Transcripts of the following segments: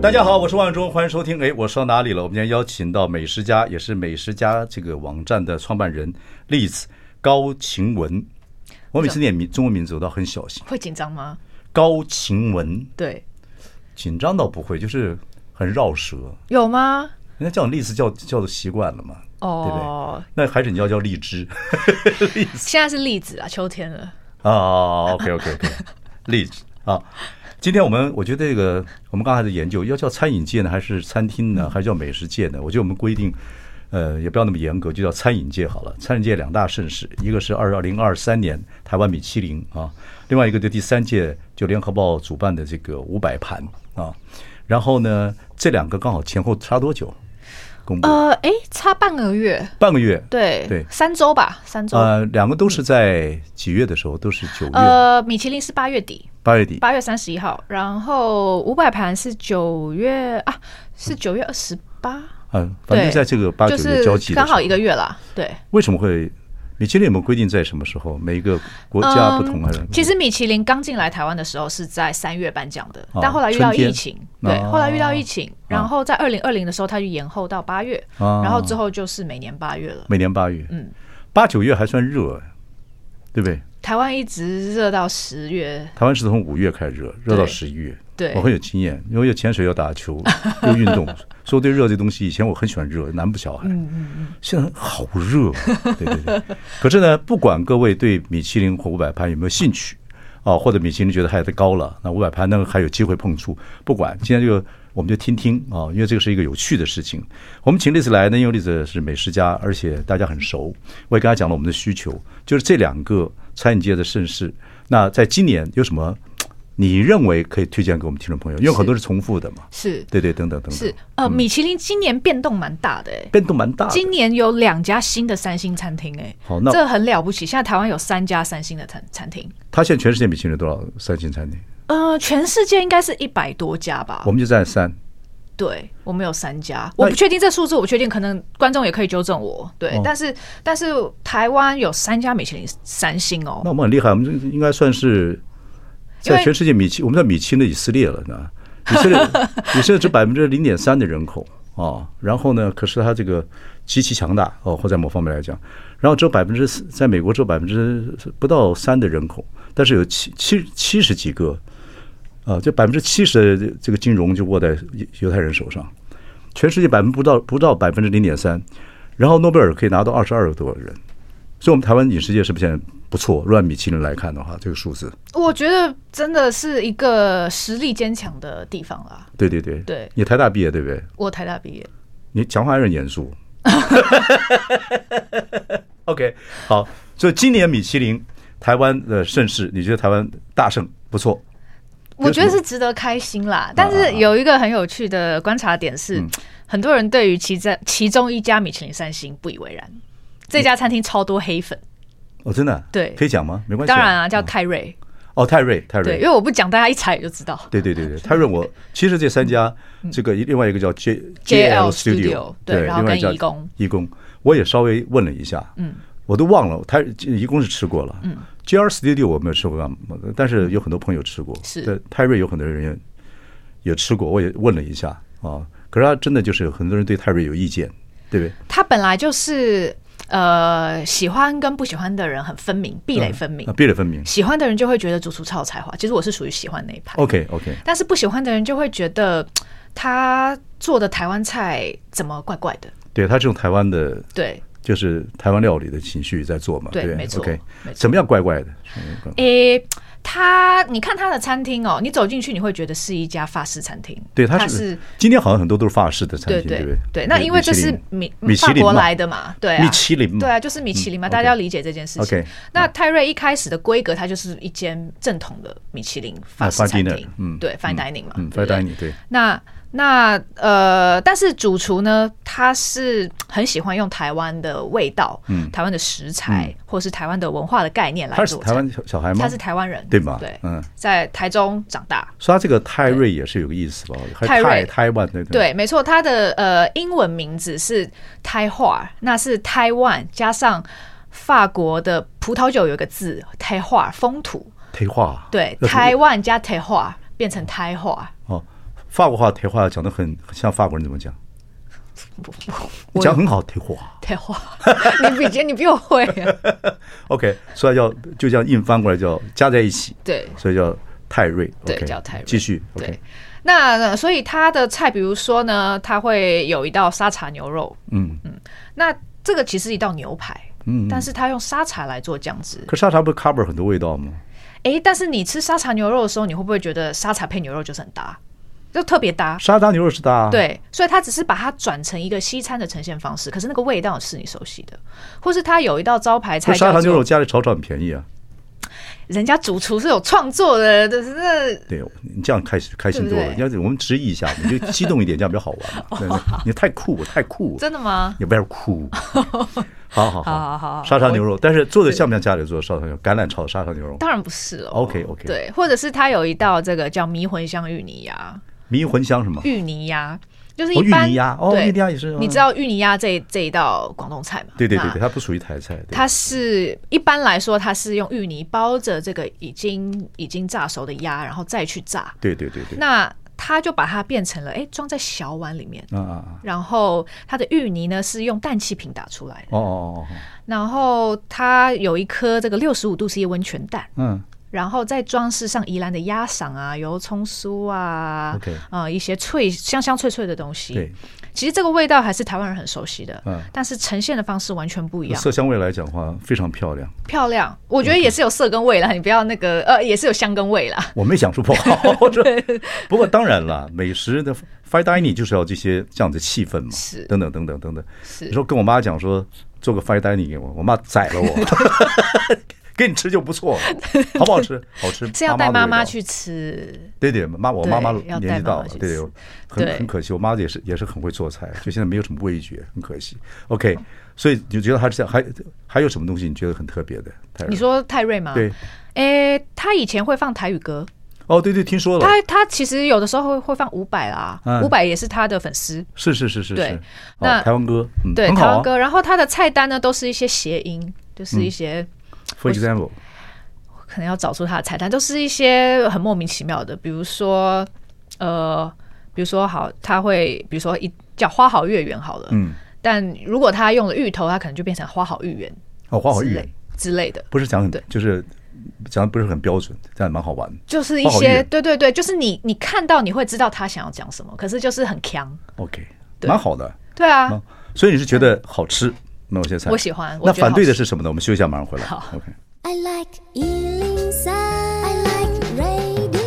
大家好，我是万忠，欢迎收听。哎，我说到哪里了？我们今天邀请到美食家，也是美食家这个网站的创办人栗子高晴雯。我每次念名中文名字我都很小心，会紧张吗？高晴雯，对，紧张倒不会，就是很绕舌。有吗？人家叫你栗子叫叫做习惯了嘛，哦，对不对？那还是你要叫荔枝。栗 子现在是栗子啊，秋天了。啊、哦、，OK OK OK，栗子啊。今天我们我觉得这个我们刚才的研究要叫餐饮界呢，还是餐厅呢，还是叫美食界呢？我觉得我们规定，呃，也不要那么严格，就叫餐饮界好了。餐饮界两大盛事，一个是二零二三年台湾米其林啊，另外一个就第三届就联合报主办的这个五百盘啊。然后呢，这两个刚好前后差多久？公布？呃，哎，差半个月，半个月，对对，三周吧，三周。呃，两个都是在几月的时候？都是九月。呃，米其林是八月底。八月底，八月三十一号，然后五百盘是九月啊，是九月二十八。嗯，反正在这个八九月交集，刚好一个月了。对，为什么会米其林有没有规定在什么时候？每一个国家不同还是？其实米其林刚进来台湾的时候是在三月颁奖的，但后来遇到疫情，对，后来遇到疫情，然后在二零二零的时候它就延后到八月，然后之后就是每年八月了。每年八月，嗯，八九月还算热，对不对？台湾一直热到十月，台湾是从五月开始热，热到十一月。对，我很有经验，因为有潜水，要打球，又运动，所以我对热这东西，以前我很喜欢热，南部小孩。嗯嗯嗯。现在好热，对对对。可是呢，不管各位对米其林或五百盘有没有兴趣啊，或者米其林觉得还太高了，那五百盘呢还有机会碰触。不管，今天这个我们就听听啊，因为这个是一个有趣的事情。我们请栗子来呢，因为栗子是美食家，而且大家很熟。我也跟他讲了我们的需求，就是这两个。餐饮界的盛事，那在今年有什么你认为可以推荐给我们听众朋友？因为很多是重复的嘛，是对对等等等等。是呃，米其林今年变动蛮大的，哎，变动蛮大。今年有两家新的三星餐厅，哎，好，那这很了不起。现在台湾有三家三星的餐餐厅。他现在全世界米其林多少三星餐厅？呃，全世界应该是一百多家吧。我们就在三。对，我们有三家，我不确定这数字，我不确定，可能观众也可以纠正我。对，哦、但是但是台湾有三家米其林三星哦，那我们很厉害，我们应该算是在全世界米其，我们在米其林的以色列了呢。以色列，以色列只百分之零点三的人口啊、哦，然后呢，可是它这个极其强大哦，或在某方面来讲，然后只有百分之四，在美国只有百分之不到三的人口，但是有七七七十几个。啊，这百分之七十的这个金融就握在犹太人手上，全世界百分不到不到百分之零点三，然后诺贝尔可以拿到二十二个多人，所以我们台湾影视界是不是现在不错？如果按米其林来看的话，这个数字，我觉得真的是一个实力坚强的地方啦。对对对对，你台大毕业对不对？我台大毕业，你讲话还是很严肃。OK，好，所以今年米其林台湾的盛世，你觉得台湾大胜不错？我觉得是值得开心啦，但是有一个很有趣的观察点是，很多人对于其在其中一家米其林三星不以为然。这家餐厅超多黑粉哦，真的对，可以讲吗？没关系，当然啊，叫泰瑞。哦，泰瑞泰瑞，因为我不讲，大家一猜也就知道。对对对对，泰瑞我其实这三家，这个另外一个叫 J J L Studio，对，然后跟义工，义工，我也稍微问了一下，嗯。我都忘了，他义工是吃过了，嗯，JR Studio 我没有吃过，但是有很多朋友吃过，是。泰瑞有很多人也也吃过，我也问了一下啊，可是他真的就是有很多人对泰瑞有意见，对不对？他本来就是呃喜欢跟不喜欢的人很分明，壁垒分明，壁垒分明。喜欢的人就会觉得主厨超有才华，其实我是属于喜欢那一派，OK OK，但是不喜欢的人就会觉得他做的台湾菜怎么怪怪的，对，他这种台湾的对。就是台湾料理的情绪在做嘛，对，没错。OK，怎么样怪怪的？诶，它，你看他的餐厅哦，你走进去你会觉得是一家法式餐厅。对，他是今天好像很多都是法式的餐厅，对不对？对，那因为这是米米法国来的嘛，对，米其林。嘛，对啊，就是米其林嘛，大家要理解这件事情。那泰瑞一开始的规格，它就是一间正统的米其林法式餐厅，嗯，对，fine dining 嘛，fine dining 对。那那呃，但是主厨呢，他是很喜欢用台湾的味道，嗯，台湾的食材，或是台湾的文化的概念来做。他是台湾小孩吗？他是台湾人，对吗？对，嗯，在台中长大。所以他这个泰瑞也是有个意思吧？泰瑞，台湾对对，没错，他的呃英文名字是台话，那是台湾加上法国的葡萄酒有一个字台话风土，台话对，台湾加台话变成台话哦。法国话、台话讲的很像法国人怎么讲？讲很好，台话。台话，你比你比我会啊。OK，所以叫就这样硬翻过来叫加在一起。对，所以叫泰瑞。对，叫泰瑞。继续。对，那所以他的菜，比如说呢，他会有一道沙茶牛肉。嗯嗯，那这个其实一道牛排。嗯，但是他用沙茶来做酱汁。可沙茶不是 cover 很多味道吗？哎，但是你吃沙茶牛肉的时候，你会不会觉得沙茶配牛肉就是很搭？就特别搭，沙拉牛肉是搭，对，所以它只是把它转成一个西餐的呈现方式，可是那个味道是你熟悉的，或是它有一道招牌菜，沙拉牛肉家里炒炒很便宜啊，人家主厨是有创作的，就是。那，对你这样开始开心多了，要我们质疑一下，你就激动一点，这样比较好玩嘛，你太酷太酷，真的吗？你不要酷，好 好好。好好，沙茶牛肉，但是做的像不像家里做的沙茶牛肉？橄榄炒的沙茶牛肉？当然不是哦，OK OK，对，或者是它有一道这个叫迷魂香芋泥鸭。迷魂香什么？芋泥鸭，就是一般。芋泥鸭哦，芋泥鸭也是。你知道芋泥鸭这这一道广东菜吗？对对对对，它不属于台菜。它是一般来说，它是用芋泥包着这个已经已经炸熟的鸭，然后再去炸。对对对对。那它就把它变成了，哎，装在小碗里面。啊然后它的芋泥呢是用氮气瓶打出来的。哦哦哦。然后它有一颗这个六十五度 C 温泉蛋。嗯。然后再装饰上宜兰的鸭赏啊、油葱酥啊，啊 Okay.、呃、一些脆香香脆脆的东西。对，其实这个味道还是台湾人很熟悉的，嗯，但是呈现的方式完全不一样。色香味来讲的话，非常漂亮。漂亮，我觉得也是有色跟味啦.你不要那个呃，也是有香跟味啦。我没想出不好，对不过当然了，美食的 fine dining 就是要这些这样的气氛嘛，是等等等等等等。是，你说跟我妈讲说做个 fine dining 给我，我妈宰了我。给你吃就不错了，好不好吃？好吃。是要带妈妈去吃。对对，妈，我妈妈年纪大了，对对，很很可惜，我妈也是也是很会做菜，就现在没有什么味觉，很可惜。OK，所以你觉得还是还还有什么东西你觉得很特别的？你说泰瑞吗？对，诶，他以前会放台语歌。哦，对对，听说了。他他其实有的时候会会放伍佰啦，伍佰也是他的粉丝。是是是是。对，那台湾歌，对台湾歌，然后他的菜单呢都是一些谐音，就是一些。For example，可能要找出他的菜单，都是一些很莫名其妙的，比如说，呃，比如说好，他会比如说一叫花好月圆好了，嗯，但如果他用了芋头，他可能就变成花好芋圆。哦，花好芋圆。之类的，不是讲很对，就是讲的不是很标准，这样蛮好玩。就是一些对对对，就是你你看到你会知道他想要讲什么，可是就是很强。OK，蛮好的。对啊，所以你是觉得好吃？那有些菜我喜欢。那反对的是什么呢？我们休息一下，马上回来。好，OK。I like 103, I like radio。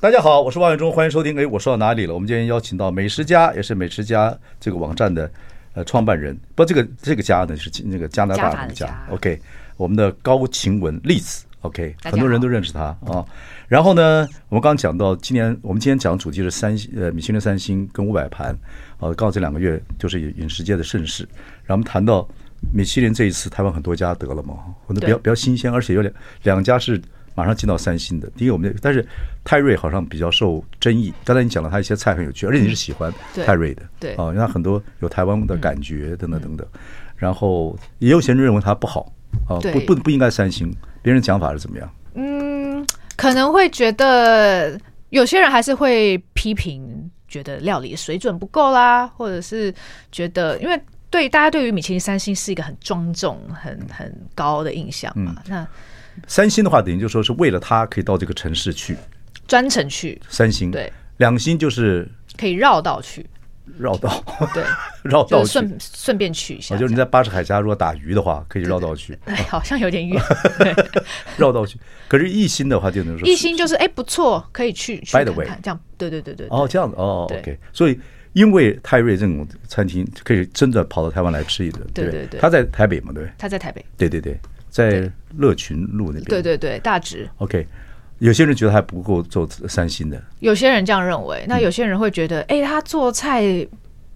大家好，我是王伟忠，欢迎收听。哎，我说到哪里了？我们今天邀请到美食家，也是美食家这个网站的呃创办人。不，这个这个家呢是那个加拿大的家。OK，我们的高晴雯丽子。OK，很多人都认识他啊。然后呢，我们刚刚讲到今年，我们今天讲的主题是三星呃米其林三星跟五百盘。呃，刚好这两个月就是饮食界的盛事，然后我们谈到米其林这一次，台湾很多家得了嘛，很多比较比较新鲜，而且有两两家是马上进到三星的。第一个我们，但是泰瑞好像比较受争议。刚才你讲了他一些菜很有趣，而且你是喜欢泰瑞的，对啊，因为他很多有台湾的感觉等等等等。然后也有些人认为他不好啊，不不不应该三星。别人讲法是怎么样？嗯，可能会觉得有些人还是会批评。觉得料理水准不够啦，或者是觉得，因为对大家对于米其林三星是一个很庄重、很很高的印象嘛。嗯、那三星的话，等于就说是为了他可以到这个城市去，专程去。三星对，两星就是可以绕道去，绕道，对，绕道顺顺便去一下。就是你在巴士海峡如果打鱼的话，可以绕道去。哎，好像有点远，绕道去。可是一心的话就能说，一心就是哎不错，可以去去看看。这样，对对对对。哦，这样子哦，OK。所以因为泰瑞这种餐厅可以真的跑到台湾来吃一顿，对对对。他在台北嘛，对。他在台北。对对对，在乐群路那边。对对对，大直。OK。有些人觉得还不够做三星的，有些人这样认为。那有些人会觉得，哎、嗯，他做菜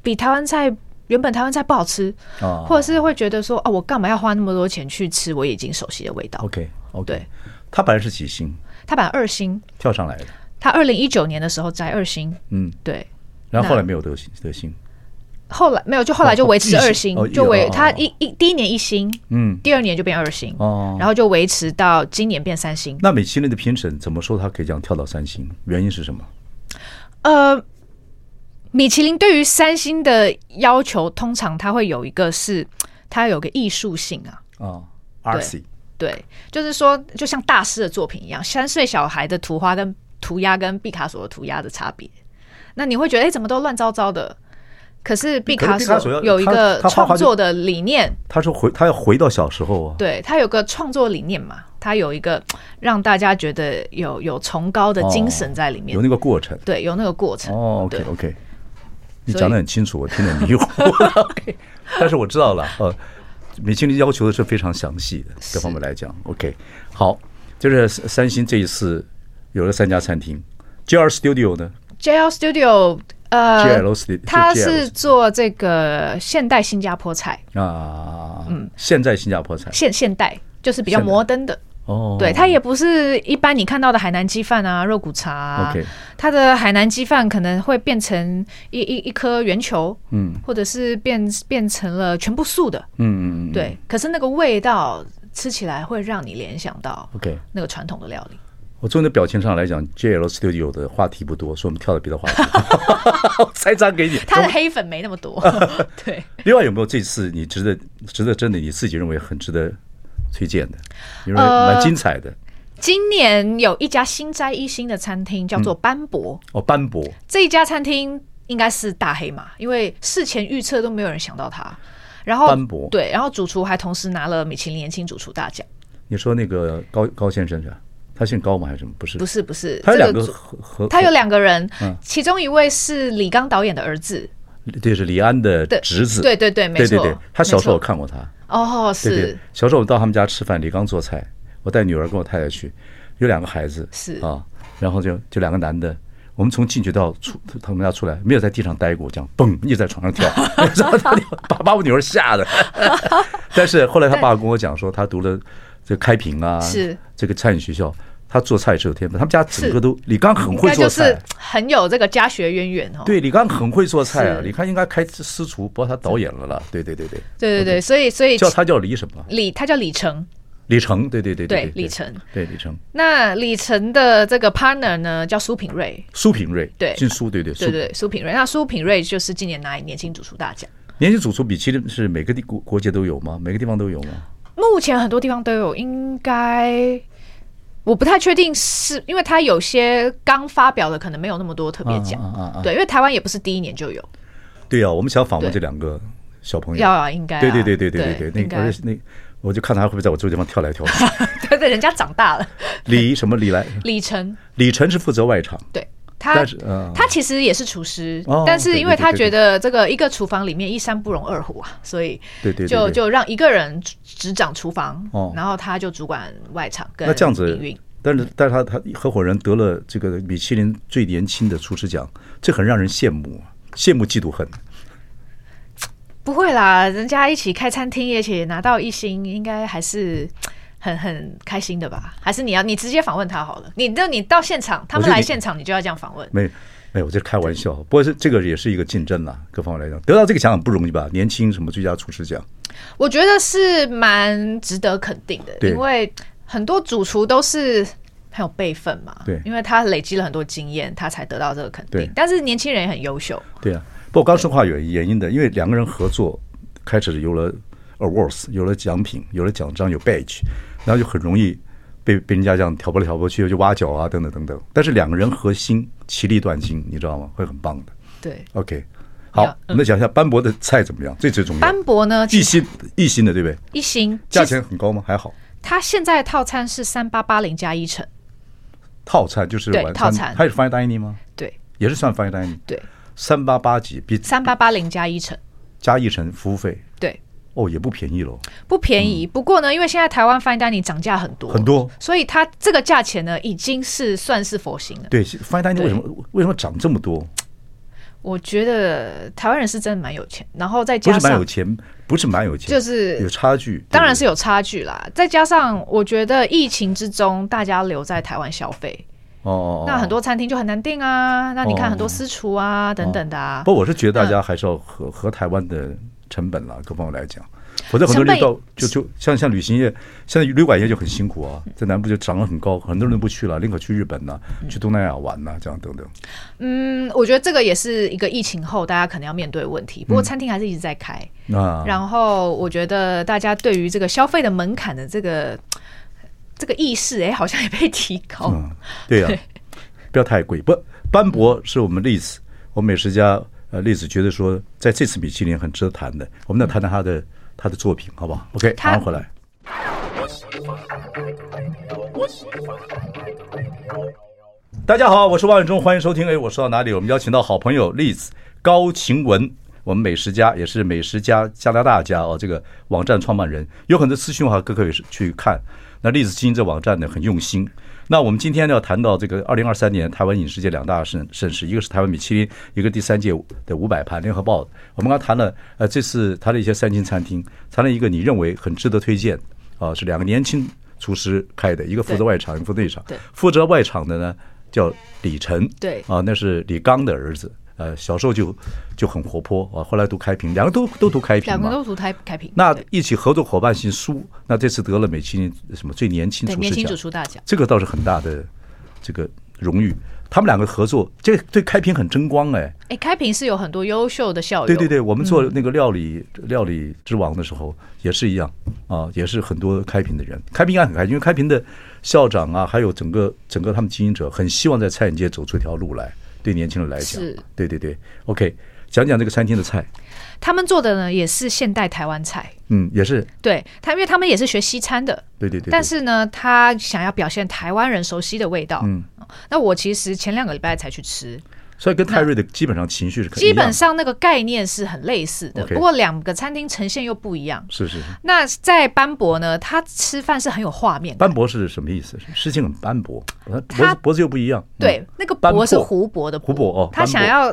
比台湾菜原本台湾菜不好吃，哦、或者是会觉得说，哦，我干嘛要花那么多钱去吃我已经熟悉的味道？OK，OK。Okay. 对，他本来是几星？他本来二星跳上来的。他二零一九年的时候摘二星，嗯，对。然后后来没有得星得星。后来没有，就后来就维持二星，就维他一一第一年一星，嗯，第二年就变二星，哦，然后就维持到今年变三星。那米其林的评审怎么说他可以这样跳到三星？原因是什么？呃，米其林对于三星的要求，通常它会有一个是它有个艺术性啊，哦，RC，对，就是说就像大师的作品一样，三岁小孩的图画跟涂鸦跟毕卡索的涂鸦的差别，那你会觉得哎，怎么都乱糟糟的？可是毕卡索有一个创作的理念，他说回他要回到小时候啊，对，他有个创作理念嘛，他有一个让大家觉得有有崇高的精神在里面，有那个过程，对，有那个过程。哦，OK OK，你讲得很清楚，我听得迷糊。OK，但是我知道了，呃，米其林要求的是非常详细的，各方面来讲。OK，好，就是三星这一次有了三家餐厅，JR Studio 呢？JR Studio。呃，他是做这个现代新加坡菜。啊，嗯，现代新加坡菜，现现代就是比较摩登的。哦。对，它也不是一般你看到的海南鸡饭啊、肉骨茶啊。OK，它的海南鸡饭可能会变成一一一颗圆球，嗯，或者是变变成了全部素的，嗯嗯嗯，对。可是那个味道吃起来会让你联想到 OK 那个传统的料理。我从你的表情上来讲，JL Studio 的话题不多，所以我们跳到别的话题。猜张给你，他的黑粉没那么多。对。另外有没有这次你值得、值得真的你自己认为很值得推荐的？因为蛮精彩的。今年有一家新摘一星的餐厅叫做斑驳。哦，斑驳。这一家餐厅应该是大黑马，因为事前预测都没有人想到它。然后斑驳。对，然后主厨还同时拿了米其林年轻主厨大奖。你说那个高高先生是吧？他姓高吗？还是什么？不是，不是，不是。他有两个和，他有两个人，其中一位是李刚导演的儿子，对，是李安的侄子。对对对，没错。对对对，他小时候我看过他。哦，是。小时候我到他们家吃饭，李刚做菜，我带女儿跟我太太去，有两个孩子，是啊，然后就就两个男的，我们从进去到出他们家出来，没有在地上待过，这样嘣一直在床上跳，把把我女儿吓的。但是后来他爸跟我讲说，他读了这开平啊，是这个餐饮学校。他做菜是有天分，他们家整个都李刚很会做菜，就是很有这个家学渊源哦。对，李刚很会做菜啊，李刚应该开私厨，不过他导演了啦。对对对对，对对对，所以所以叫他叫李什么？李，他叫李成。李成，对对对对，李成，对李成。那李成的这个 partner 呢，叫苏品瑞。苏品瑞，对，姓苏，对对对对，苏品瑞。那苏品瑞就是今年拿年轻主厨大奖。年轻主厨比其实是每个地国国界都有吗？每个地方都有吗？目前很多地方都有，应该。我不太确定是，是因为他有些刚发表的，可能没有那么多特别奖。对，因为台湾也不是第一年就有。对啊，我们想访问这两个小朋友。要啊，应该、啊。对对对对对对对，那而且那我就看他会不会在我这个地方跳来跳去。对对，人家长大了。李什么李来？李晨。李晨是负责外场。对。他他其实也是厨师，但是因为他觉得这个一个厨房里面一山不容二虎啊，所以就就让一个人执掌厨房，然后他就主管外场。那这样子，但是但是他他合伙人得了这个米其林最年轻的厨师奖，这很让人羡慕，羡慕嫉妒恨。不会啦，人家一起开餐厅，而且拿到一星，应该还是。很很开心的吧？还是你要你直接访问他好了？你那你到现场，他们来现场，你就要这样访问？没没有，我这开玩笑。不过是这个也是一个竞争啦，各方面来讲，得到这个奖很不容易吧？年轻什么最佳厨师奖，我觉得是蛮值得肯定的，因为很多主厨都是很有辈分嘛。对，因为他累积了很多经验，他才得到这个肯定。但是年轻人也很优秀。对啊，不过刚说话有原因的，因为两个人合作，开始有了 awards，有了奖品，有了奖章，有 badge。然后就很容易被被人家这样挑拨来挑拨去，就挖角啊，等等等等。但是两个人合心，其利断金，你知道吗？会很棒的。对，OK。好，我们讲一下斑驳的菜怎么样？最最重要。斑驳呢？一星一星的对不对？一星，价钱很高吗？还好。它现在套餐是三八八零加一成。套餐就是晚，套餐还是 fine dining 吗？对，也是算 fine dining。对，三八八几比三八八零加一成，加一成服务费。对，哦，也不便宜喽。不便宜，不过呢，因为现在台湾 fine dining 涨价很多很多，所以它这个价钱呢，已经是算是佛心了。对，fine dining 为什么为什么涨这么多？我觉得台湾人是真的蛮有钱，然后再加上不是蛮有钱，不是蛮有钱，就是有差距。当然是有差距啦，再加上我觉得疫情之中，大家留在台湾消费。哦，那很多餐厅就很难订啊。那你看很多私厨啊等等的啊。不，我是觉得大家还是要和和台湾的成本啦，各方面来讲。否则很多人到就就像像旅行业，现在旅馆业就很辛苦啊，在南部就涨得很高，很多人都不去了，宁可去日本呐，去东南亚玩呐，这样等等。嗯，我觉得这个也是一个疫情后大家可能要面对的问题。不过餐厅还是一直在开啊。然后我觉得大家对于这个消费的门槛的这个。这个意识哎，好像也被提高。嗯，对呀，对 不要太贵。不，斑驳是我们例子，我们美食家呃，丽子觉得说，在这次米其林很值得谈的。我们再谈谈他的、嗯、他的作品，好不好？OK，马上回来。大家好，我是王永忠，欢迎收听。哎，我说到哪里？我们邀请到好朋友栗子高晴雯，我们美食家也是美食家加拿大家哦，这个网站创办人，有很多资讯的话，各位可以去看。那栗子经营这网站呢，很用心。那我们今天呢要谈到这个二零二三年台湾饮食界两大盛盛事，一个是台湾米其林，一个第三届的五百盘联合报。我们刚谈了呃这次谈了一些三星餐厅，谈了一个你认为很值得推荐啊，是两个年轻厨师开的，一个负责外场，一个负责内场。负责外场的呢叫李晨，对啊，那是李刚的儿子。呃，小时候就就很活泼啊，后来读开平，两个都都读开平，两个都读开开平。那一起合作伙伴姓苏，那这次得了美其林什么最年轻厨师奖，年轻主厨大奖，这个倒是很大的这个荣誉。他们两个合作，这对开平很争光哎。哎，开平是有很多优秀的校友。对对对，我们做那个料理、嗯、料理之王的时候也是一样啊，也是很多开平的人。开平应该很开心，因为开平的校长啊，还有整个整个他们经营者，很希望在餐饮界走出一条路来。对年轻人来讲，是，对对对，OK，讲讲这个餐厅的菜。他们做的呢，也是现代台湾菜。嗯，也是。对他，因为他们也是学西餐的。对对对，对。但是呢，他想要表现台湾人熟悉的味道。嗯。那我其实前两个礼拜才去吃。所以跟泰瑞的基本上情绪是基本上那个概念是很类似的，不过两个餐厅呈现又不一样。是是是。那在斑驳呢，他吃饭是很有画面。斑驳是什么意思？事情很斑驳，他脖子又不一样。对，那个驳是湖泊的湖泊哦。他想要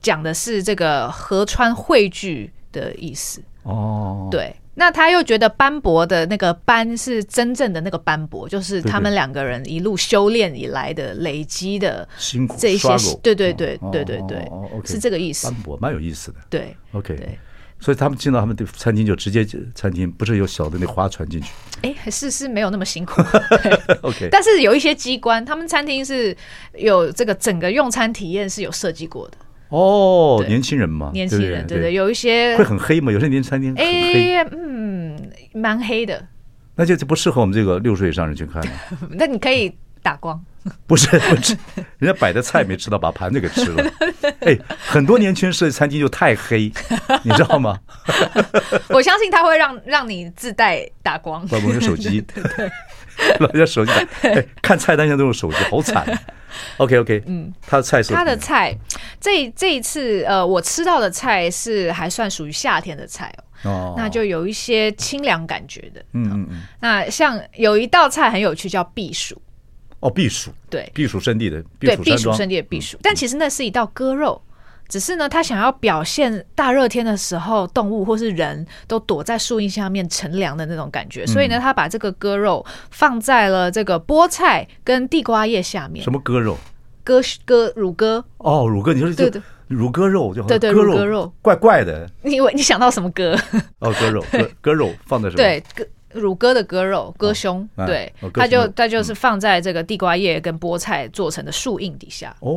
讲的是这个河川汇聚的意思。哦，对。那他又觉得斑驳的那个斑是真正的那个斑驳，就是他们两个人一路修炼以来的累积的辛苦这些，对对对对对对，是这个意思。斑驳蛮有意思的，对，OK，对，所以他们进到他们的餐厅就直接餐厅，不是有小的那划船进去？哎，是是没有那么辛苦，OK，但是有一些机关，他们餐厅是有这个整个用餐体验是有设计过的。哦，年轻人嘛，年轻人，对对，有一些会很黑嘛，有些年轻餐厅很黑，嗯，蛮黑的，那就不适合我们这个六十岁以上人去看。那你可以打光，不是不是，人家摆的菜没吃到，把盘子给吃了。哎，很多年轻人设计餐厅就太黑，你知道吗？我相信他会让让你自带打光，不，我用手机，对对，老人家手机，哎，看菜单上都用手机，好惨。OK OK，嗯，他的菜是他的菜，这这一次呃，我吃到的菜是还算属于夏天的菜哦，哦，那就有一些清凉感觉的，嗯嗯嗯。那像有一道菜很有趣，叫避暑，哦，避暑，对，避暑圣地的，对，避暑圣地的避暑，但其实那是一道割肉。只是呢，他想要表现大热天的时候，动物或是人都躲在树荫下面乘凉的那种感觉，所以呢，他把这个割肉放在了这个菠菜跟地瓜叶下面。什么割肉？割割乳鸽？哦，乳鸽，你说这乳鸽肉就对对，乳鸽肉怪怪的。你以为你想到什么鸽？哦，割肉，割割肉放在什么？对，割。乳鸽的鸽肉，鸽胸，哦、对，它、哦、就它就是放在这个地瓜叶跟菠菜做成的树荫底下。哦，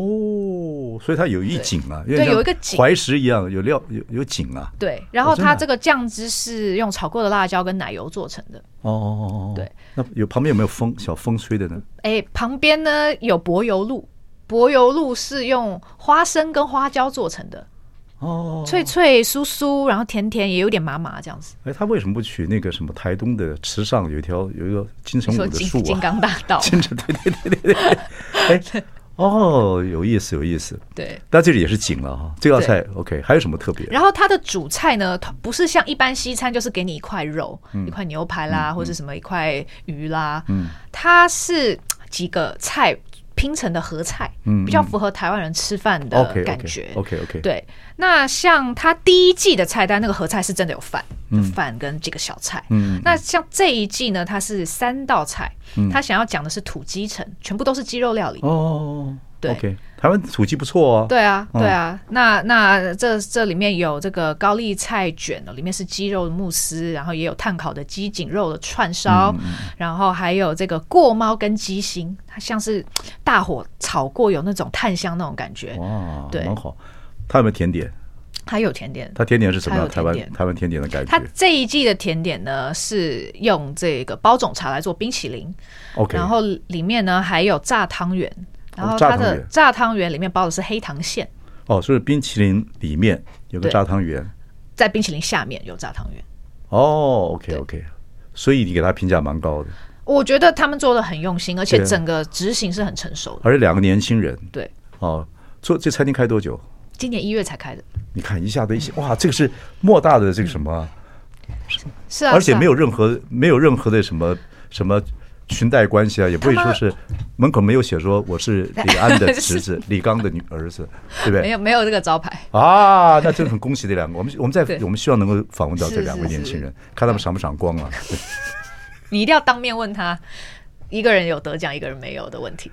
所以它有一井啊，对，有一个井，怀石一样，有料有有井啊。对，然后它这个酱汁是用炒过的辣椒跟奶油做成的。哦哦哦哦，对，那有旁边有没有风小风吹的呢？哎，旁边呢有柏油路，柏油路是用花生跟花椒做成的。哦，脆脆酥酥，然后甜甜，也有点麻麻这样子。哎，他为什么不取那个什么台东的池上有一条有一个金城武的树啊？金刚大道。金城对对对对对。哎，哦，有意思有意思。对，但这里也是景了哈。这道菜 OK，还有什么特别？然后它的主菜呢，它不是像一般西餐，就是给你一块肉，一块牛排啦，或者什么一块鱼啦。嗯，它是几个菜。拼成的合菜，比较符合台湾人吃饭的感觉。OK OK，对。那像他第一季的菜单，那个合菜是真的有饭，饭跟几个小菜。嗯。那像这一季呢，它是三道菜，他想要讲的是土鸡城，全部都是鸡肉料理。哦。对。OK。台湾土鸡不错哦。对啊，对啊。那那这这里面有这个高丽菜卷哦，里面是鸡肉的慕斯，然后也有炭烤的鸡颈肉的串烧，然后还有这个过猫跟鸡心，它像是大火炒过，有那种炭香那种感觉。哇，对，蛮好。它有没有甜点？它有甜点。它甜点是什么？台湾台湾甜点的感觉。它这一季的甜点呢，是用这个包种茶来做冰淇淋。OK，然后里面呢还有炸汤圆。然后它的炸汤圆里面包的是黑糖馅哦，所以冰淇淋里面有个炸汤圆，在冰淇淋下面有炸汤圆哦。OK OK，所以你给他评价蛮高的。我觉得他们做的很用心，而且整个执行是很成熟的。而且两个年轻人，对哦，做这餐厅开多久？今年一月才开的。你看一下子一些哇，这个是莫大的这个什么？是啊，而且没有任何没有任何的什么什么。裙带关系啊，也不会说是门口没有写说我是李安的 侄子，李刚的女儿子，对不对？没有没有这个招牌啊，那真的很恭喜这两个。我们 我们在我们希望能够访问到这两位年轻人，看他们赏不赏光啊？你一定要当面问他，一个人有得奖，一个人没有的问题。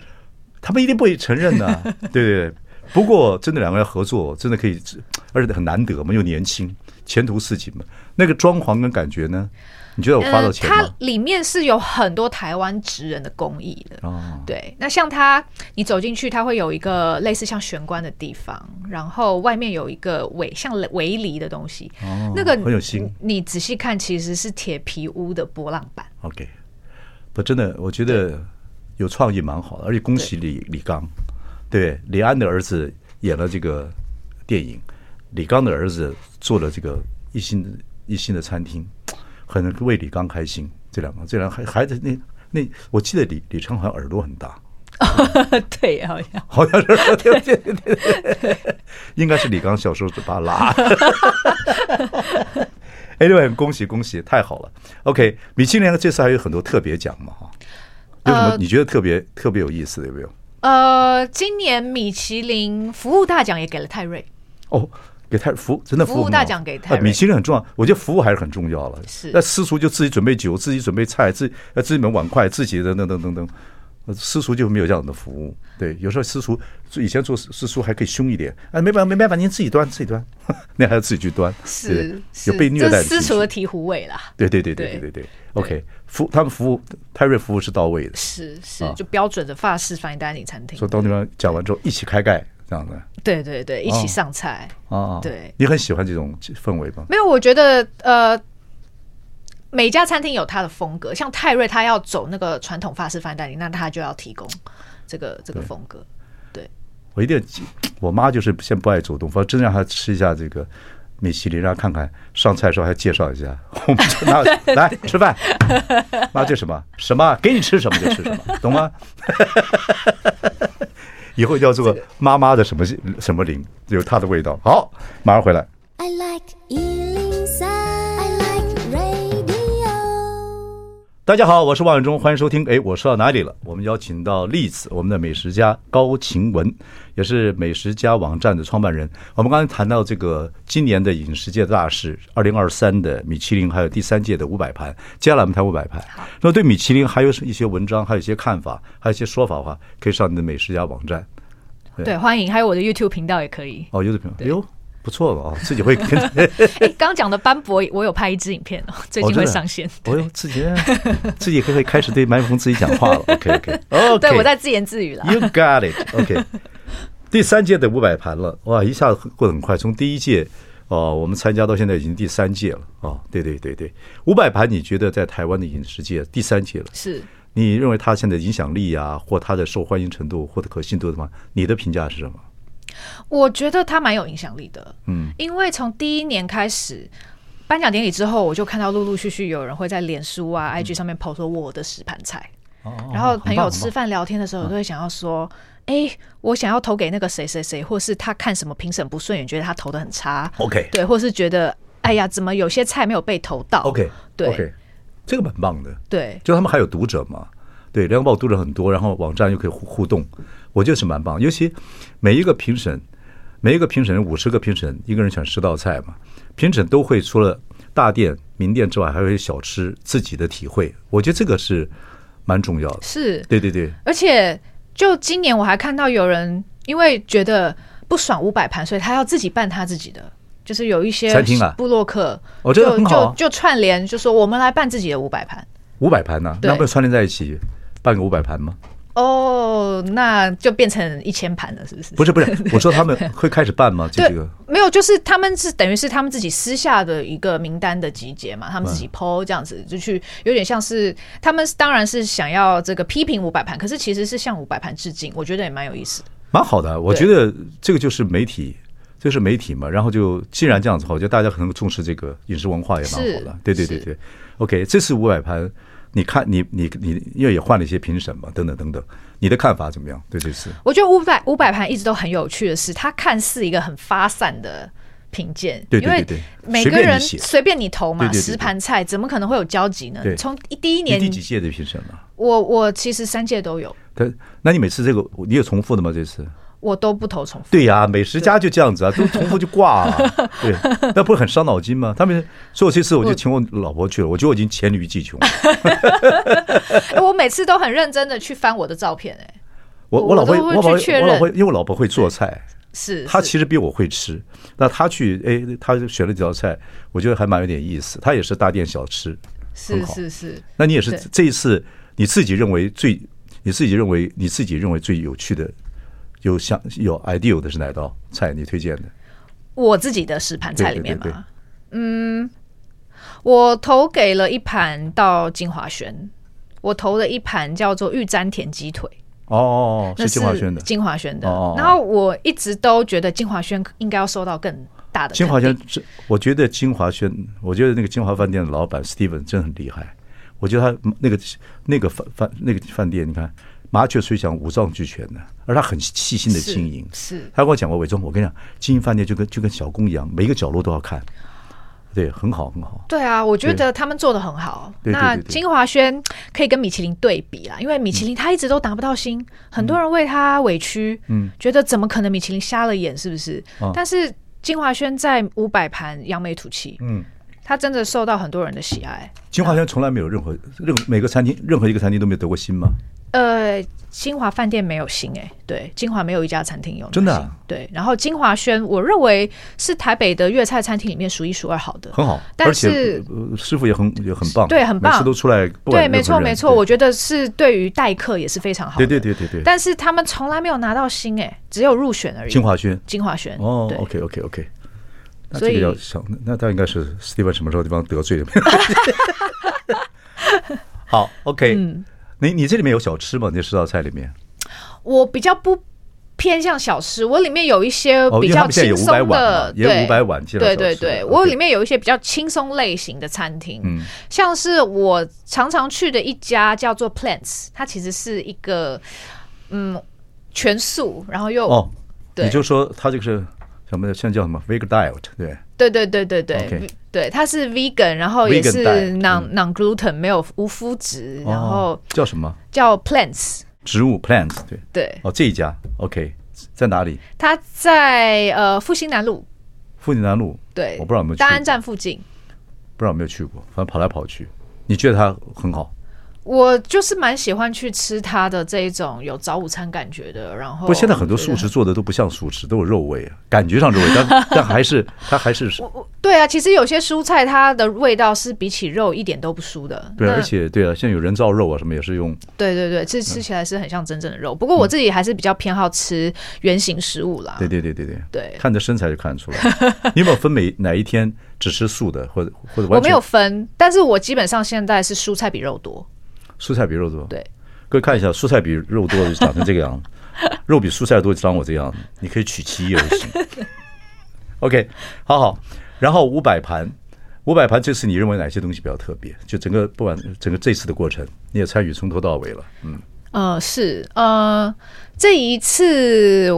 他们一定不会承认 的，对对对。不过真的两个人合作，真的可以，而且很难得嘛，又年轻，前途似锦嘛。那个装潢跟感觉呢？你觉得我花到钱吗？它里面是有很多台湾职人的工艺的。哦，对，那像它，你走进去，它会有一个类似像玄关的地方，然后外面有一个围像围篱的东西。哦，那个很有心。你仔细看，其实是铁皮屋的波浪板。OK，不，真的，我觉得有创意蛮好的，而且恭喜李李刚，对，李安的儿子演了这个电影，李刚的儿子做了这个一心一心的餐厅。很为李刚开心，这两个，这两个孩孩子，那那，我记得李李昌好像耳朵很大，对，好像好像是，对对对对，应该是李刚小时候嘴巴拉。哎，对，恭喜恭喜，太好了。OK，米其林这次还有很多特别奖嘛，哈，有什么你觉得特别特别有意思的有没有？呃，今年米其林服务大奖也给了泰瑞。哦。给泰服真的服务，大奖给泰瑞，米其林很重要，我觉得服务还是很重要了。是，那私厨就自己准备酒，自己准备菜，自呃自己买碗筷，自己的等等等等。私厨就没有这样的服务。对，有时候私厨以前做私厨还可以凶一点，哎，没办法，没办法，您自己端，自己端，那还要自己去端。是，有被虐待的。私厨的醍醐味啦。对对对对对对对。OK，服他们服务泰瑞服务是到位的。是是，就标准的法式 fine dining 餐厅。说到那边讲完之后，一起开盖。这样的，对对对，一起上菜。哦，对，你很喜欢这种氛围吗？没有，我觉得呃，每家餐厅有它的风格，像泰瑞，他要走那个传统法式饭店，那他就要提供这个这个风格。对，我一定，我妈就是先不爱主动，反正真让她吃一下这个米其林，让她看看上菜的时候还介绍一下，我们就拿来吃饭，妈这什么？什么，给你吃什么就吃什么，懂吗？以后叫做妈妈的什么什么灵，有它的味道。好，马上回来。I like 大家好，我是王永忠，欢迎收听。哎，我说到哪里了？我们邀请到栗子，我们的美食家高晴雯，也是美食家网站的创办人。我们刚才谈到这个今年的饮食界大事，二零二三的米其林，还有第三届的五百盘。接下来我们谈五百盘。那么对米其林还有一些文章，还有一些看法，还有一些说法的话，可以上你的美食家网站。对，对，欢迎，还有我的 YouTube 频道也可以。哦，YouTube 频道，哎呦，不错了啊，自己会跟。哎，刚讲的斑驳，我有拍一支影片哦，最近会上线。哦呦，自己自己可以开始对麦克风自己讲话了。OK，OK，对，我在自言自语了。You got it。OK，第三届的五百盘了，哇，一下子过得很快。从第一届哦，我们参加到现在已经第三届了。哦，对对对对，五百盘，你觉得在台湾的影视界第三届了？是。你认为他现在影响力啊，或他的受欢迎程度，或者可信度的话，你的评价是什么？我觉得他蛮有影响力的，嗯，因为从第一年开始颁奖典礼之后，我就看到陆陆续续有人会在脸书啊、IG 上面 po 说我的十盘菜，然后朋友吃饭聊天的时候，都会想要说，哎，我想要投给那个谁谁谁，或是他看什么评审不顺眼，觉得他投的很差，OK，对，或是觉得哎呀，怎么有些菜没有被投到，OK，对，OK，这个蛮棒的，对，就他们还有读者嘛。对，联合报读者很多，然后网站又可以互互动，我觉得是蛮棒。尤其每一个评审，每一个评审五十个评审，一个人选十道菜嘛，评审都会除了大店、名店之外，还有一些小吃自己的体会。我觉得这个是蛮重要的。是，对对对。而且就今年我还看到有人因为觉得不爽五百盘，所以他要自己办他自己的，就是有一些餐厅啊，布洛克，我觉得很好，就就串联，就说我们来办自己的五百盘，五百盘呢，那不串联在一起。办个五百盘吗？哦，那就变成一千盘了，是不是？不是不是，我说他们会开始办吗？这个没有，就是他们是等于是他们自己私下的一个名单的集结嘛，他们自己 PO 这样子，就去有点像是他们当然是想要这个批评五百盘，可是其实是向五百盘致敬，我觉得也蛮有意思的，蛮好的。我觉得这个就是媒体，就是媒体嘛。然后就既然这样子的话，我觉得大家可能重视这个饮食文化也蛮好的。对对对对，OK，这次五百盘。你看，你你你，因为也换了一些评审嘛，等等等等，你的看法怎么样？对这次，我觉得五百五百盘一直都很有趣的是，它看似一个很发散的评鉴，对对对对，每个人随便你投嘛，十盘菜怎么可能会有交集呢？从第一年第几届的评审嘛？我我其实三届都有。对，那你每次这个你有重复的吗？这次？我都不投重复。对呀，美食家就这样子啊，都重复就挂了。对，那不是很伤脑筋吗？他们所以我这次我就请我老婆去了，我觉得我已经黔驴技穷了。我每次都很认真的去翻我的照片，哎，我我老婆我老婆我老婆因为我老婆会做菜，是她其实比我会吃。那她去哎，她选了几道菜，我觉得还蛮有点意思。她也是大店小吃，是是是。那你也是这一次你自己认为最你自己认为你自己认为最有趣的？有想有 ideal 的是哪道菜？你推荐的？我自己的十盘菜里面嘛，嗯，我投给了一盘到金华轩，我投了一盘叫做玉簪田鸡腿。哦，是金华轩的，金华轩的。然后我一直都觉得金华轩应该要收到更大的。金华轩，我觉得金华轩，我觉得那个金华饭店的老板 Steven 真的很厉害。我觉得他那个那个饭饭那个饭店，你看。麻雀虽小，五脏俱全的，而他很细心的经营。是，他跟我讲过，伟忠，我跟你讲，经营饭店就跟就跟小工一样，每一个角落都要看。对，很好，很好。对啊，我觉得他们做的很好。那金华轩可以跟米其林对比啦，因为米其林他一直都达不到星，很多人为他委屈，嗯，觉得怎么可能米其林瞎了眼，是不是？但是金华轩在五百盘扬眉吐气，嗯，他真的受到很多人的喜爱。金华轩从来没有任何任每个餐厅任何一个餐厅都没有得过星吗？呃，金华饭店没有星哎，对，金华没有一家餐厅有真的、啊、对。然后金华轩，我认为是台北的粤菜餐厅里面数一数二好的，很好。但是、呃、师傅也很也很棒，对，很棒，每次都出来。对，没错没错，我觉得是对于待客也是非常好的。对对对对对。但是他们从来没有拿到星哎，只有入选而已。金华轩，金华轩哦对，OK OK OK。所以要想，那他应该是 Steven 什么时候地方得罪了？好，OK。嗯你你这里面有小吃吗？你这十道菜里面，我比较不偏向小吃，我里面有一些比较轻松的，也五百碗，对对对，我里面有一些比较轻松类型的餐厅，嗯，像是我常常去的一家叫做 Plants，它其实是一个嗯全素，然后又哦，对，你就说它这个是。什么的，现在叫什么 vegan diet？对，对对对对对，Okay. 对，它是 vegan，然后也是 non non gluten，没有无麸质，然后叫什么？叫 plants，植物 plants，对对。哦，这一家 OK，在哪里？它在呃复兴南路。复兴南路，对，我不知道有没有去大安站附近，不知道有没有去过，反正跑来跑去。你觉得它很好？我就是蛮喜欢去吃它的这一种有早午餐感觉的，然后不，现在很多素食做的都不像素食，都有肉味啊，感觉上肉味，但 但还是它还是对啊，其实有些蔬菜它的味道是比起肉一点都不输的。对，而且对啊，现在有人造肉啊，什么也是用。对对对，这吃起来是很像真正的肉。不过我自己还是比较偏好吃原形食物啦。对对对对对对，看着身材就看得出来。你有没有分每哪一天只吃素的，或者或者？我没有分，但是我基本上现在是蔬菜比肉多。蔬菜比肉多，对，各位看一下，蔬菜比肉多就长成这个样子。肉比蔬菜多，长我这样子，你可以取其一而行。OK，好好。然后五百盘，五百盘这次你认为哪些东西比较特别？就整个不管整个这次的过程，你也参与从头到尾了。嗯，呃，是呃，这一次。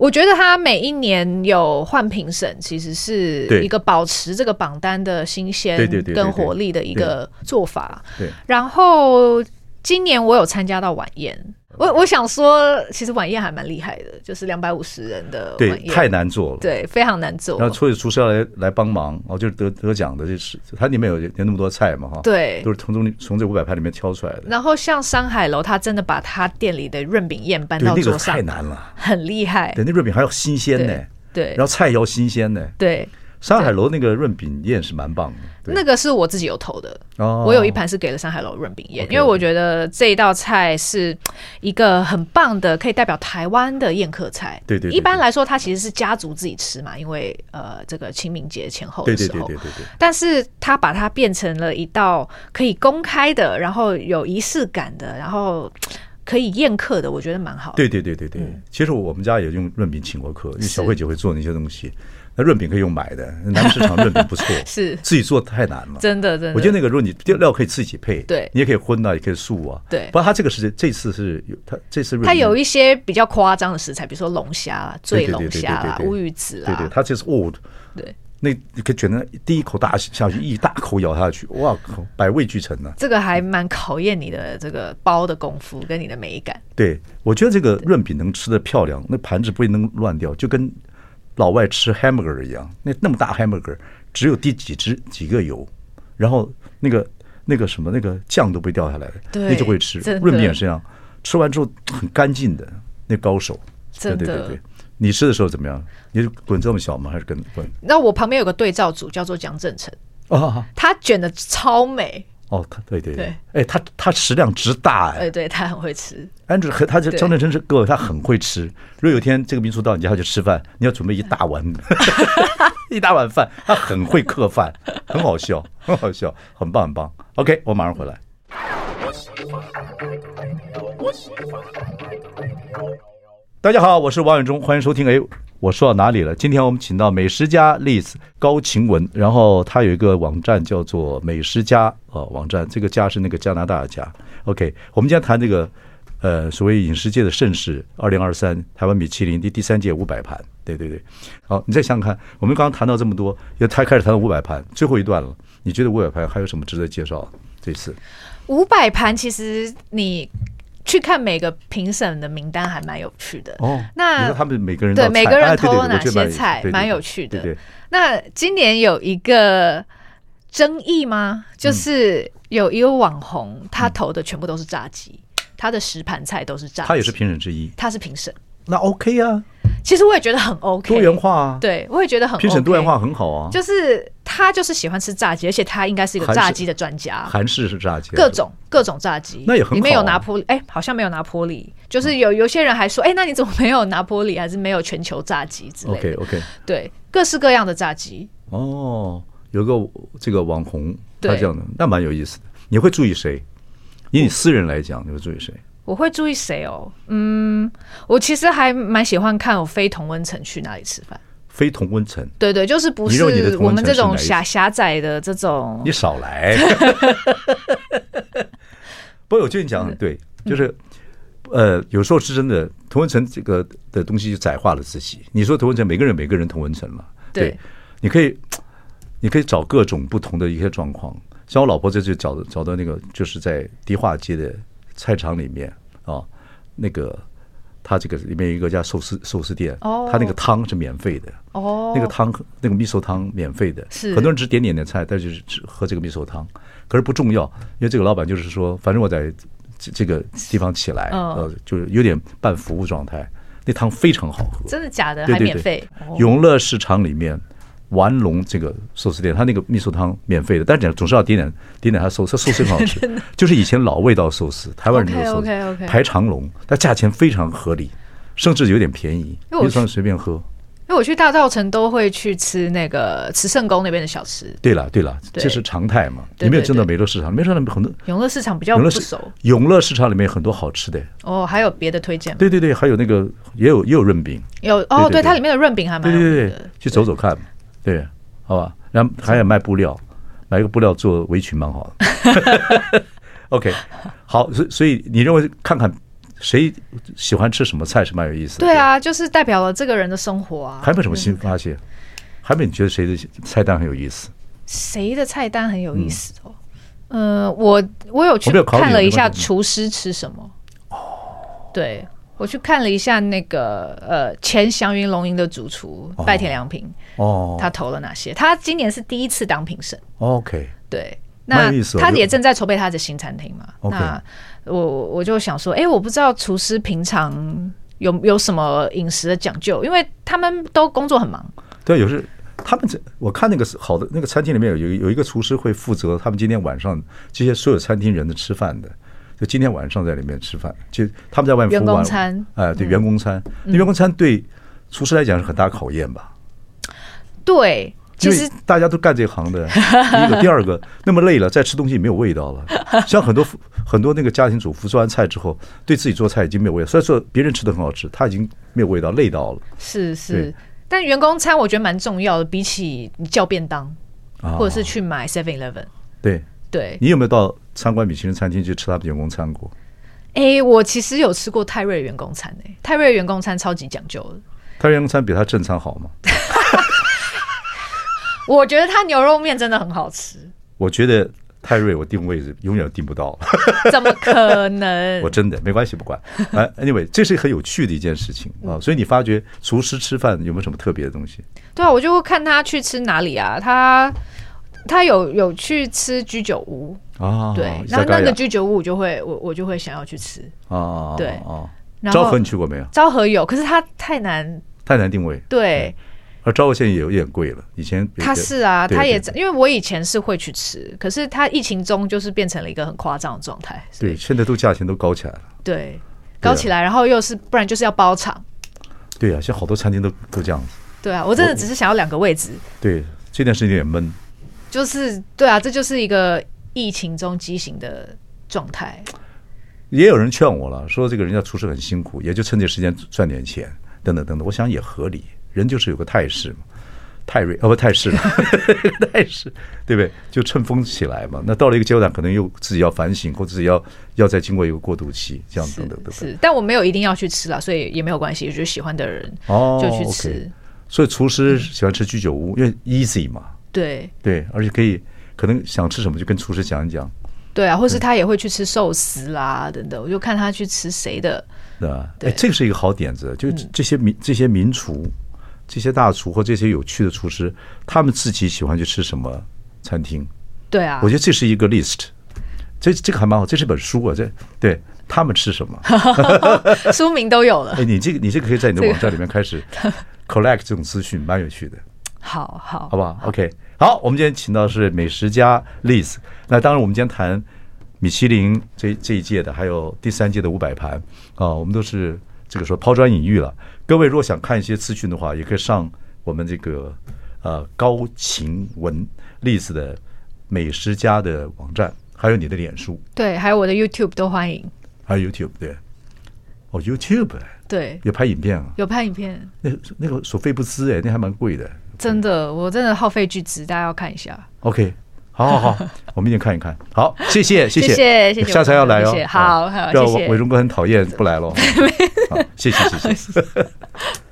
我觉得他每一年有换评审，其实是一个保持这个榜单的新鲜跟活力的一个做法。然后今年我有参加到晚宴。我我想说，其实晚宴还蛮厉害的，就是两百五十人的晚宴，对，太难做了，对，非常难做。然后所以厨师要来来帮忙，哦，就是得得奖的，就是它里面有有那么多菜嘛，哈，对，都是从中从这五百盘里面挑出来的。然后像山海楼，他真的把他店里的润饼宴搬到桌上，那个太难了，很厉害。对，那润饼还要新鲜呢，对，然后菜要新鲜呢，对。山海楼那个润饼宴是蛮棒的，那个是我自己有投的。哦，我有一盘是给了山海楼润饼宴，因为我觉得这一道菜是一个很棒的，可以代表台湾的宴客菜。对对，一般来说它其实是家族自己吃嘛，因为呃这个清明节前后的时候。对对对对。但是他把它变成了一道可以公开的，然后有仪式感的，然后可以宴客的，我觉得蛮好的。对对对对对，其实我们家也用润饼请过客，因为小慧姐会做那些东西。那润饼可以用买的，南市场润饼不错，是自己做太难了，真的真的。我觉得那个如果你料可以自己配，对，你也可以荤啊，也可以素啊，对。不过他这个是这次是有他这次他有一些比较夸张的食材，比如说龙虾啦、醉龙虾啦、乌鱼子啊，对对，他这是哦，对，那你可以卷得第一口大下去，一大口咬下去，哇靠，百味俱全呢。这个还蛮考验你的这个包的功夫跟你的美感。对，我觉得这个润饼能吃的漂亮，那盘子不会能乱掉，就跟。老外吃 hamburger 一样，那那么大 hamburger 只有滴几只几个油，然后那个那个什么那个酱都不会掉下来的，那就会吃。润饼也是这样，吃完之后很干净的，那高手。对对对对，你吃的时候怎么样？你是滚这么小吗？还是跟滚？那我旁边有个对照组叫做蒋正成，哦，他卷的超美。哦，他对对对，哎，他他食量之大哎，对对，他很会吃。安主和他就张振成是各位，他很会吃。如果有一天这个民宿到你家去吃饭，你要准备一大碗，一大碗饭，他很会客饭，很好笑，很好笑，很棒很棒。OK，我马上回来。大家好，我是王永忠，欢迎收听。哎。我说到哪里了？今天我们请到美食家 Liz 高晴雯，然后他有一个网站叫做美食家哦，网站这个家是那个加拿大的家。OK，我们今天谈这个呃所谓饮食界的盛事，二零二三台湾米其林第第三届五百盘，对对对。好，你再想想看，我们刚刚谈到这么多，又才开始谈到五百盘，最后一段了。你觉得五百盘还有什么值得介绍？这次五百盘其实你。去看每个评审的名单还蛮有趣的哦。那他们每个人对每个人投了哪些菜，蛮有趣的。那今年有一个争议吗？就是有一个网红，他投的全部都是炸鸡，他的十盘菜都是炸鸡。他也是评审之一，他是评审。那 OK 啊，其实我也觉得很 OK，多元化啊。对，我也觉得很 OK，评审多元化很好啊。就是他就是喜欢吃炸鸡，而且他应该是一个炸鸡的专家。韩式是炸鸡，各种各种炸鸡，那也很好。里面有拿坡里，哎，好像没有拿坡里。就是有有些人还说，哎，那你怎么没有拿坡里，还是没有全球炸鸡之类的？OK OK，对，各式各样的炸鸡。哦，有个这个网红，他这样的，那蛮有意思的。你会注意谁？以你私人来讲，你会注意谁？我会注意谁哦？嗯，我其实还蛮喜欢看我非同温层去哪里吃饭。非同温层，对对，就是不是我们这种狭狭窄的这种。你少来。不过我觉得你讲的对，就是呃，有时候是真的同温层这个的东西就窄化了自己。你说同温层，每个人每个人同温层嘛。对，你可以你可以找各种不同的一些状况。像我老婆这就找找到那个，就是在迪化街的菜场里面。哦，那个他这个里面有一个家寿司寿司店，哦，他那个汤是免费的，哦，那个汤那个米寿汤免费的，是很多人只点点点菜，但是只喝这个米寿汤，可是不重要，因为这个老板就是说，反正我在这个地方起来，呃，就是有点半服务状态，那汤非常好喝，真的假的？还免费？永乐市场里面。玩龙这个寿司店，他那个味噌汤免费的，但是总是要点点点点他寿司，寿司很好吃，就是以前老味道寿司，台湾人的寿司，排长龙，但价钱非常合理，甚至有点便宜，你算随便喝。因为我去大稻城都会去吃那个慈圣宫那边的小吃。对了对了，这是常态嘛。你没有进到美乐市场，美乐市场很多。永乐市场比较不熟。永乐市场里面很多好吃的。哦，还有别的推荐吗？对对对，还有那个也有也有润饼。有哦，对，它里面的润饼还蛮。对对对，去走走看。对，好吧。然后还有卖布料，买一个布料做围裙蛮好的。OK，好，所所以你认为看看。谁喜欢吃什么菜是蛮有意思的。对啊，就是代表了这个人的生活啊。还没什么新发现？还没你觉得谁的菜单很有意思？谁的菜单很有意思哦？呃，我我有去看了一下厨师吃什么。哦，对，我去看了一下那个呃前祥云龙吟的主厨拜田良平哦，他投了哪些？他今年是第一次当评审。OK，对，那他也正在筹备他的新餐厅嘛。那我我就想说，哎，我不知道厨师平常有有什么饮食的讲究，因为他们都工作很忙。对，有时他们这我看那个好的那个餐厅里面有有有一个厨师会负责他们今天晚上这些所有餐厅人的吃饭的，就今天晚上在里面吃饭，就他们在外面服务员工餐，哎，对，员工餐，那员工餐对厨师来讲是很大考验吧？对。其实大家都干这行的，第一个，第二个，那么累了，再吃东西没有味道了。像很多很多那个家庭主妇做完菜之后，对自己做菜已经没有味道。虽然说别人吃的很好吃，他已经没有味道，累到了。是是，但员工餐我觉得蛮重要的，比起你叫便当，或者是去买 Seven Eleven。对对，你有没有到参观米其林餐厅去吃他的员工餐过？哎，我其实有吃过泰瑞的员工餐，哎，泰瑞的员工餐超级讲究的。泰瑞员工餐比他正餐好吗？我觉得他牛肉面真的很好吃。我觉得泰瑞我定位是永远定不到。怎么可能？我真的没关系，不管。哎，anyway，这是很有趣的一件事情啊。所以你发觉厨师吃饭有没有什么特别的东西？对啊，我就会看他去吃哪里啊。他他有有去吃居酒屋啊。对，那那个居酒屋我就会我我就会想要去吃啊。对啊。昭和你去过没有？昭和有，可是它太难太难定位。对。而昭和现在也有点贵了，以前他是啊，他也因为我以前是会去吃，可是他疫情中就是变成了一个很夸张的状态。对，现在都价钱都高起来了。对，高起来，然后又是不然就是要包场。对啊，现在好多餐厅都都这样子。对啊，我真的只是想要两个位置。对，这件事有点闷。就是对啊，这就是一个疫情中畸形的状态。也有人劝我了，说这个人家厨师很辛苦，也就趁这时间赚点钱，等等等等。我想也合理。人就是有个态势嘛，泰瑞哦不态势了，态势 对不对？就趁风起来嘛。那到了一个阶段，可能又自己要反省，或者自己要要再经过一个过渡期，这样等等等。是，但我没有一定要去吃了，所以也没有关系。就是喜欢的人哦就去吃。哦 okay、所以厨师喜欢吃居酒屋，因为 easy 嘛。对对，而且可以可能想吃什么就跟厨师讲一讲。对啊，或是他也会去吃寿司啦等等，我就看他去吃谁的，对吧？哎，这个是一个好点子，就这些名这些名厨。这些大厨或这些有趣的厨师，他们自己喜欢去吃什么餐厅？对啊，我觉得这是一个 list，这这个还蛮好，这是本书啊，这对他们吃什么，书名都有了。哎，你这个你这个可以在你的网站里面开始 collect 这种资讯，蛮有趣的。好好，好不好？OK，好，我们今天请到的是美食家 Liz。那当然，我们今天谈米其林这这一届的，还有第三届的五百盘。啊，我们都是这个说抛砖引玉了。各位如果想看一些资讯的话，也可以上我们这个呃高晴文 Liz 的美食家的网站，还有你的脸书，对，还有我的 YouTube 都欢迎。还有 YouTube 对，哦 YouTube 对，有拍影片啊，有拍影片，那那个所费不貲哎，那还蛮贵的，真的，我真的耗费巨资，大家要看一下。OK，好好好，我们一定看一看。好，谢谢谢谢谢谢，下次要来哦。好，好，谢谢。伟忠哥很讨厌不来了。好，谢谢谢谢。